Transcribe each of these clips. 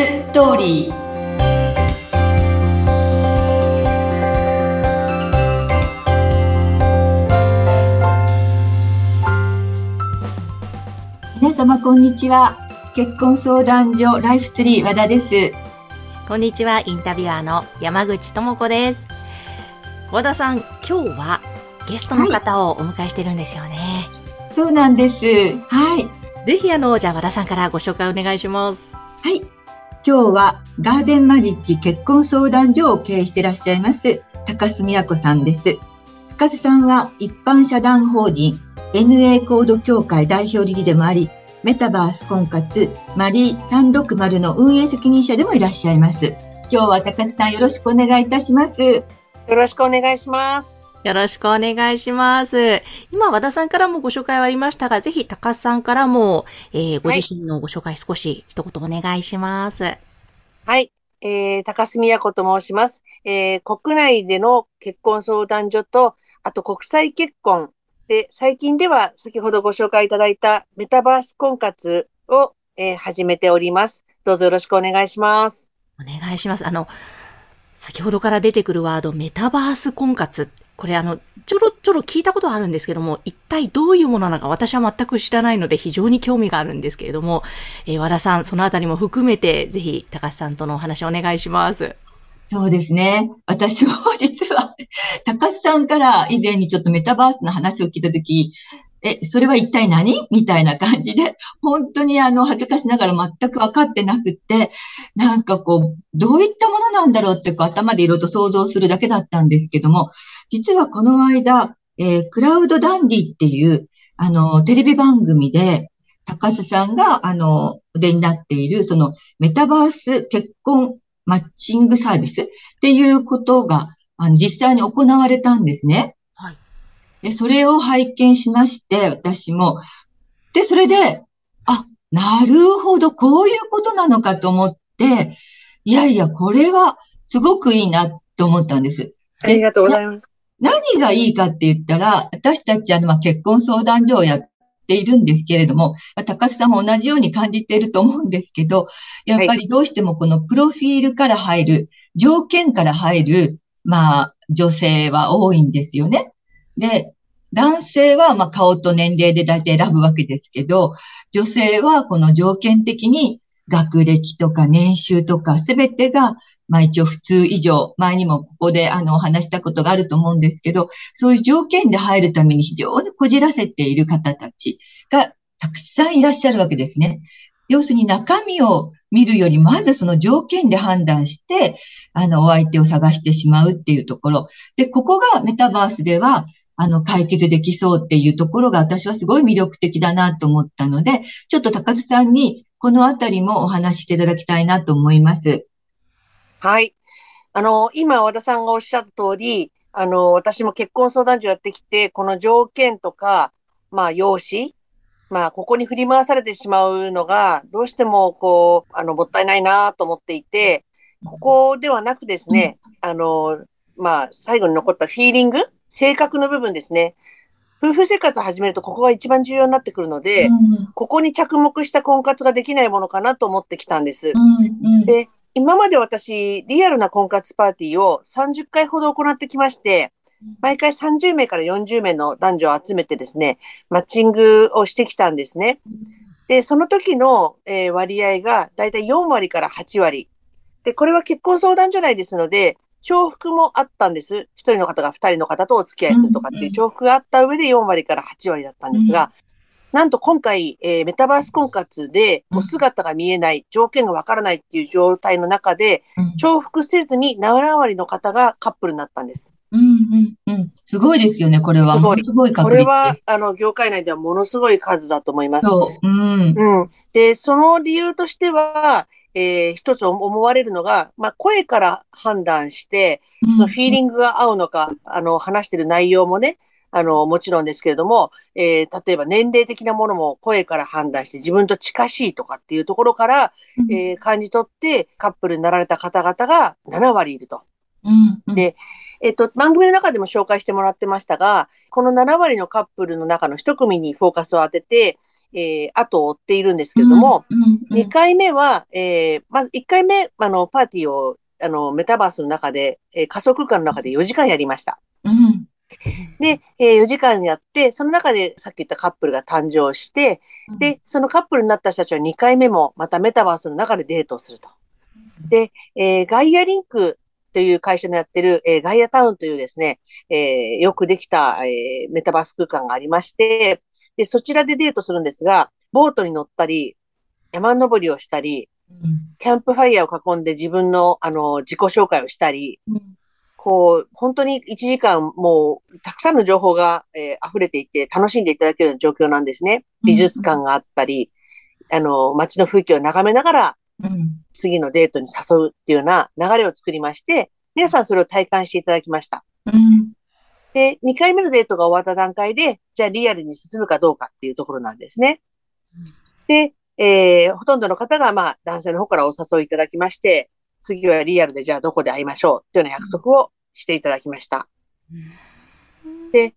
ストーリー皆様こんにちは結婚相談所ライフツリー和田ですこんにちはインタビュアーの山口智子です和田さん今日はゲストの方をお迎えしてるんですよね、はい、そうなんですはいぜひあのじゃあ和田さんからご紹介お願いしますはい今日はガーデンマリッジ結婚相談所を経営していらっしゃいます高須美也子さんです高須さんは一般社団法人 NA コード協会代表理事でもあり、メタバース婚活マリー360の運営責任者でもいらっしゃいます。今日は高須さんよろしくお願いいたします。よろしくお願いします。よろしくお願いします。今、和田さんからもご紹介はありましたが、ぜひ高須さんからも、えー、ご自身のご紹介少し一言お願いします。はい。えー、高須美也子と申します。えー、国内での結婚相談所と、あと国際結婚で、最近では先ほどご紹介いただいたメタバース婚活を、えー、始めております。どうぞよろしくお願いします。お願いします。あの、先ほどから出てくるワード、メタバース婚活。これあの、ちょろちょろ聞いたことはあるんですけども、一体どういうものなのか私は全く知らないので非常に興味があるんですけれども、えー、和田さん、そのあたりも含めて、ぜひ高橋さんとのお話をお願いします。そうですね。私も実は、高須さんから以前にちょっとメタバースの話を聞いたとき、え、それは一体何？みたいな感じで、本当にあの、恥ずかしながら全く分かってなくって、なんかこう、どういったものなんだろうってこう頭でいろいろと想像するだけだったんですけども、実はこの間、えー、クラウドダンディっていう、あの、テレビ番組で、高須さんが、あの、お出になっている、その、メタバース結婚マッチングサービスっていうことが、あの、実際に行われたんですね。はい。で、それを拝見しまして、私も。で、それで、あ、なるほど、こういうことなのかと思って、いやいや、これはすごくいいなと思ったんです。ありがとうございます。何がいいかって言ったら、私たちあの、ま結婚相談所をやっているんですけれども、高須さんも同じように感じていると思うんですけど、やっぱりどうしてもこのプロフィールから入る、条件から入る、まあ、女性は多いんですよね。で、男性はまあ顔と年齢で大体選ぶわけですけど、女性はこの条件的に学歴とか年収とかすべてがまあ一応普通以上、前にもここであのお話したことがあると思うんですけど、そういう条件で入るために非常にこじらせている方たちがたくさんいらっしゃるわけですね。要するに中身を見るより、まずその条件で判断して、あの、お相手を探してしまうっていうところ。で、ここがメタバースでは、あの、解決できそうっていうところが私はすごい魅力的だなと思ったので、ちょっと高津さんにこのあたりもお話していただきたいなと思います。はい。あの、今、和田さんがおっしゃった通り、あの、私も結婚相談所やってきて、この条件とか、まあ、容姿、まあ、ここに振り回されてしまうのが、どうしても、こう、あの、もったいないなと思っていて、ここではなくですね、あの、まあ、最後に残ったフィーリング性格の部分ですね。夫婦生活を始めるとここが一番重要になってくるので、うん、ここに着目した婚活ができないものかなと思ってきたんです。で、今まで私、リアルな婚活パーティーを30回ほど行ってきまして、毎回30名から40名の男女を集めてですね、マッチングをしてきたんですね。で、その時の、えー、割合がだいたい4割から8割。で、これは結婚相談所内ですので、重複もあったんです。1人の方が2人の方とお付き合いするとかっていう重複があった上で4割から8割だったんですが、なんと今回、えー、メタバース婚活で、もう姿が見えない、条件がわからないっていう状態の中で、重複せずに7割の方がカップルになったんです。うんうんうん。すごいですよね、これは。すごい。すごいこれは、あの、業界内ではものすごい数だと思います。そう。うん。うん。で、その理由としては、えー、一つ思われるのが、まあ、声から判断して、そのフィーリングが合うのか、うん、あの、話してる内容もね、あの、もちろんですけれども、えー、例えば年齢的なものも声から判断して自分と近しいとかっていうところから、うん、えー、感じ取ってカップルになられた方々が7割いると。うんうん、で、えっ、と、番組の中でも紹介してもらってましたが、この7割のカップルの中の一組にフォーカスを当てて、えー、後を追っているんですけれども、うんうんうん2回目は、えー、まず1回目、あの、パーティーを、あの、メタバースの中で、えー仮想空間の中で4時間やりました。うんで、えー4時間やって、その中でさっき言ったカップルが誕生して、で、そのカップルになった人たちは2回目もまたメタバースの中でデートをすると。で、えーガイアリンクという会社のやってる、えーガイアタウンというですね、えーよくできた、えーメタバース空間がありまして、で、そちらでデートするんですが、ボートに乗ったり、山登りをしたり、うん。キャンプファイヤーを囲んで自分の、あの、自己紹介をしたり、うんこう、本当に1時間もう、たくさんの情報が、えー溢れていて、楽しんでいただけるような状況なんですね。美術館があったり、あの、街の風景を眺めながら、うん次のデートに誘うっていうような流れを作りまして、皆さんそれを体感していただきました。うんで、2回目のデートが終わった段階で、じゃあリアルに進むかどうかっていうところなんですねうん。で、えーほとんどの方が、まあ、男性の方からお誘いいただきまして、次はリアルでじゃあどこで会いましょうっていうような約束をしていただきました。で、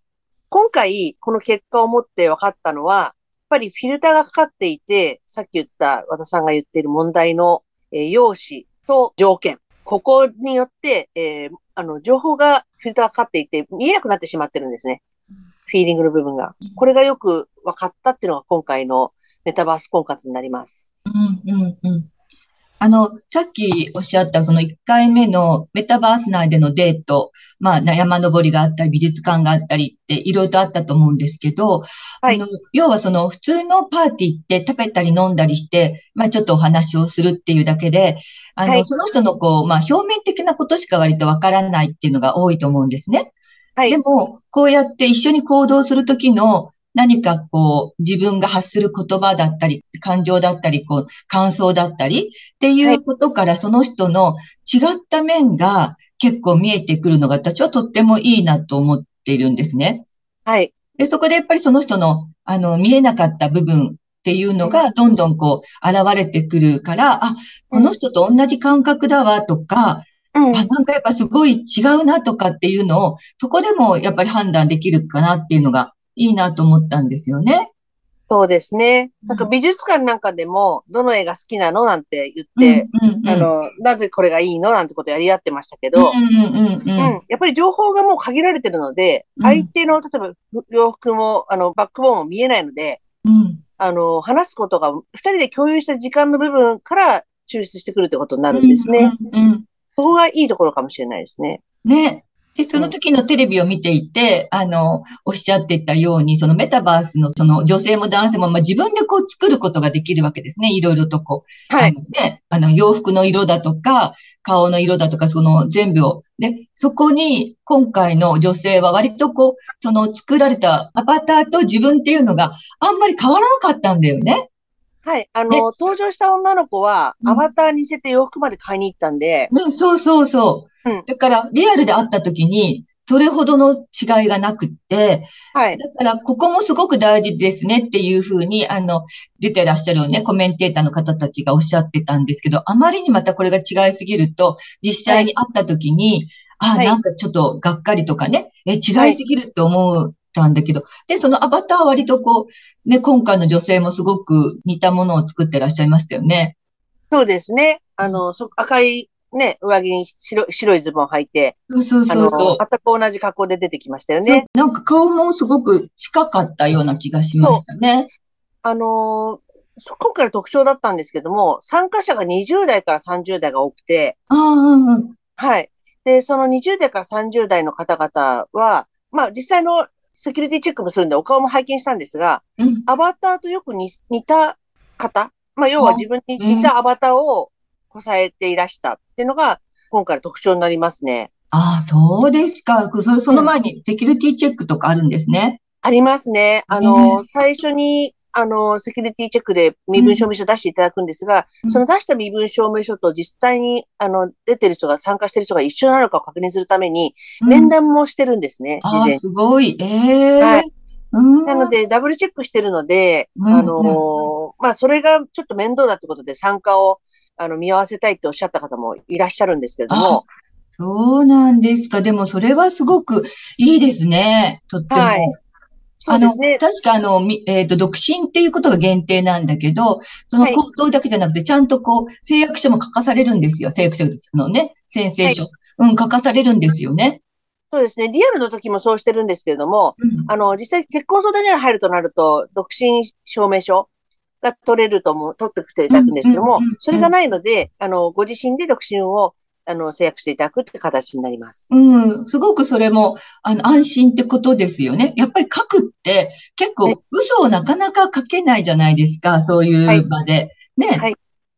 今回、この結果をもって分かったのは、やっぱりフィルターがかかっていて、さっき言った和田さんが言っている問題の、えー用紙と条件。ここによって、えーあの、情報がフィルターがかかっていて見えなくなってしまってるんですね。フィーリングの部分がうん。これがよく分かったっていうのが今回のメタバース婚活になります。うんうんうんあの、さっきおっしゃったその1回目のメタバース内でのデート、まあ、な山登りがあったり、美術館があったりっていろいろとあったと思うんですけど、はいあの、要はその普通のパーティーって食べたり飲んだりして、まあちょっとお話をするっていうだけで、あの、はいその人のこう、まあ表面的なことしか割とわからないっていうのが多いと思うんですね。はいで。も、こうやって一緒に行動するときの何かこう、自分が発する言葉だったり、感情だったり、こう、感想だったりっていうことから、その人の違った面が結構見えてくるのが私はとってもいいなと思っているんですね。はい。で、そこでやっぱりその人の、あの、見えなかった部分っていうのがどんどんこう、現れてくるから、あ、この人と同じ感覚だわとか、うん。あ、なんかやっぱすごい違うなとかっていうのを、そこでもやっぱり判断できるかなっていうのがいいなと思ったんですよね。そうですね。うんなんか美術館なんかでも、どの絵が好きなのなんて言って、うんうんうん、あの、なぜこれがいいのなんてことをやり合ってましたけど。やっぱり情報がもう限られてるので、うん相手の、例えば洋服も、あの、バックボーンも見えないので、うんあの、話すことが、二人で共有した時間の部分から抽出してくるってことになるんですね。。うんうんそこがいいところかもしれないですね。ね。で、その時のテレビを見ていて、あの、おっしゃってたように、そのメタバースのその女性も男性も、まあ、自分でこう作ることができるわけですね。いろいろとこう。はい。あのね、あの、洋服の色だとか、顔の色だとか、その全部を。で、そこに、今回の女性は割とこう、その作られたアバターと自分っていうのがあんまり変わらなかったんだよね。はい。あの、登場した女の子は、うんアバターに似せて洋服まで買いに行ったんで、ね、そうそうそう。うんだから、リアルで会った時に、それほどの違いがなくって、はい。だから、ここもすごく大事ですねっていうふうに、あの、出てらっしゃるね、コメンテーターの方たちがおっしゃってたんですけど、あまりにまたこれが違いすぎると、実際に会った時に、あ、はいなんかちょっとがっかりとかね、え、違いすぎるって思ったんだけど、で、そのアバターは割とこう、ね、今回の女性もすごく似たものを作ってらっしゃいましたよね。そうですね。あの、そ赤いね、上着に白白いズボン履いて、そうそうあの、そうそう。全く同じ格好で出てきましたよね。なんか顔もすごく近かったような気がしましたね。あのーそ今回の特徴だったんですけども、参加者が20代から30代が多くて、ああ、うんうん。はい。で、その20代から30代の方々は、まあ実際のセキュリティチェックもするんでお顔も拝見したんですが、うん。アバターとよく似似た方、まあ要は自分に似たアバターをこさえていらしたっていうのが今回の特徴になりますね。ああ、そうですか。そその前にセキュリティチェックとかあるんですね。ありますね。あの、最初に、あの、セキュリティチェックで身分証明書出していただくんですが、うんその出した身分証明書と実際に、あの、出てる人が参加してる人が一緒なのかを確認するために、面談もしてるんですね、事ああ、前に。すごい。ええはいうん。なので、ダブルチェックしてるので、うんあの、まあ、それがちょっと面倒だってことで参加を、あの、見合わせたいっておっしゃった方もいらっしゃるんですけれども、そうなんですか。でも、それはすごくいいですね。とっても。はいそうですね。確かあの、えっ、ー、と、独身っていうことが限定なんだけど、その口頭だけじゃなくて、ちゃんとこう、誓約書も書かされるんですよ。誓約書のね、宣誓書。はい、うん、書かされるんですよね。そうですね。リアルの時もそうしてるんですけれども、うん、あの、実際結婚相談所に入るとなると、独身証明書が取れるとも、取ってきていただくんですけども、それがないので、あの、ご自身で独身をあの、制約していただくって形になります。うん。すごくそれも、あの、安心ってことですよね。やっぱり書くって結構嘘をなかなか書けないじゃないですか。そういう場で。はい、ね。はい。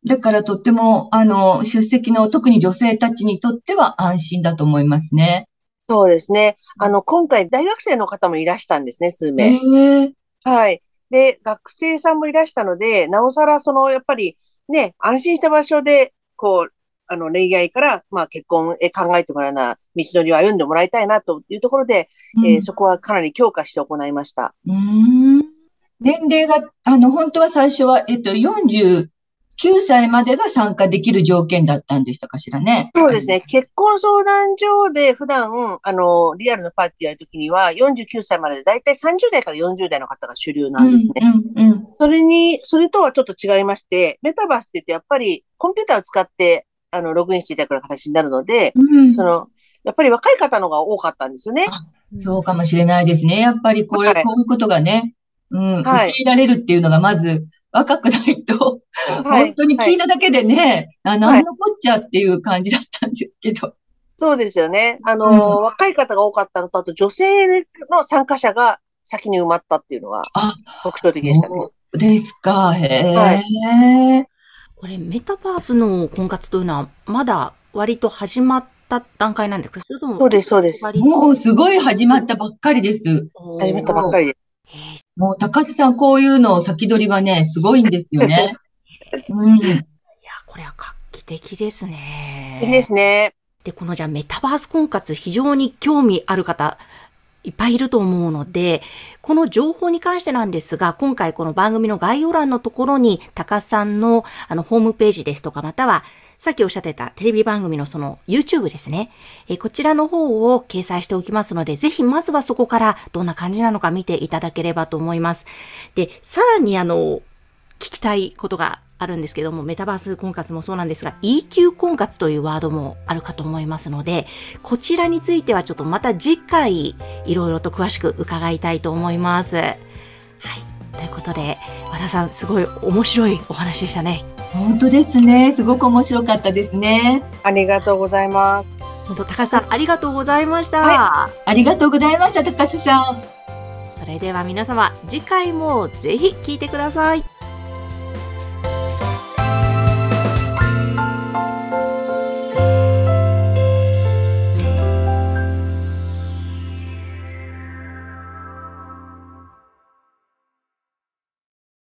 だからとっても、あの、出席の特に女性たちにとっては安心だと思いますね。そうですね。あの、今回大学生の方もいらしたんですね、数名。えー、はい。で、学生さんもいらしたので、なおさらその、やっぱりね、安心した場所で、こう、あの、恋愛から、まあ、結婚へ考えてもらうな道のりを歩んでもらいたいなというところで、うん、えー、そこはかなり強化して行いました。うん年齢が、あの、本当は最初は、えっと、49歳までが参加できる条件だったんでしたかしらね。そうですね。結婚相談所で普段、あの、リアルのパーティーやるときには、49歳までだいたい30代から40代の方が主流なんですね。うんうんうん、それに、それとはちょっと違いまして、メタバースって言ってやっぱりコンピューターを使ってあの、ログインしていただく形になるので、うん、その、やっぱり若い方のが多かったんですよね。そうかもしれないですね。やっぱりこれ、はい、こういうことがね、うん、受け入れられるっていうのがまず若くないと、はい、本当に聞いただけでね、はい、あ、なんのこっちゃっていう感じだったんですけど。そうですよね。あの、うん、若い方が多かったのと、あと女性の参加者が先に埋まったっていうのは、特徴的でしたね。そうですか。へえ。はいこれ、メタバースの婚活というのは、まだ割と始まった段階なんですかそれともそうです、そうです。もうすごい始まったばっかりです。始まったばっかりです。もう高須さん、こういうの先取りはね、すごいんですよね。うん。いや、これは画期的ですね。いいですね。で、このじゃあメタバース婚活非常に興味ある方、いっぱいいると思うので、この情報に関してなんですが、今回この番組の概要欄のところに、高さんのあのホームページですとか、またはさっきおっしゃってたテレビ番組のその YouTube ですね。えこちらの方を掲載しておきますので、ぜひまずはそこからどんな感じなのか見ていただければと思います。で、さらにあの、聞きたいことがあるんですけども、メタバース婚活もそうなんですが、EQ 婚活というワードもあるかと思いますので、こちらについてはちょっとまた次回、いろいろと詳しく伺いたいと思います。はい。ということで、和田さん、すごい面白いお話でしたね。本当ですね。すごく面白かったですね。ありがとうございます。本当、高須さん、ありがとうございました。はい、ありがとうございました、高須さん。それでは皆様、次回もぜひ聞いてください。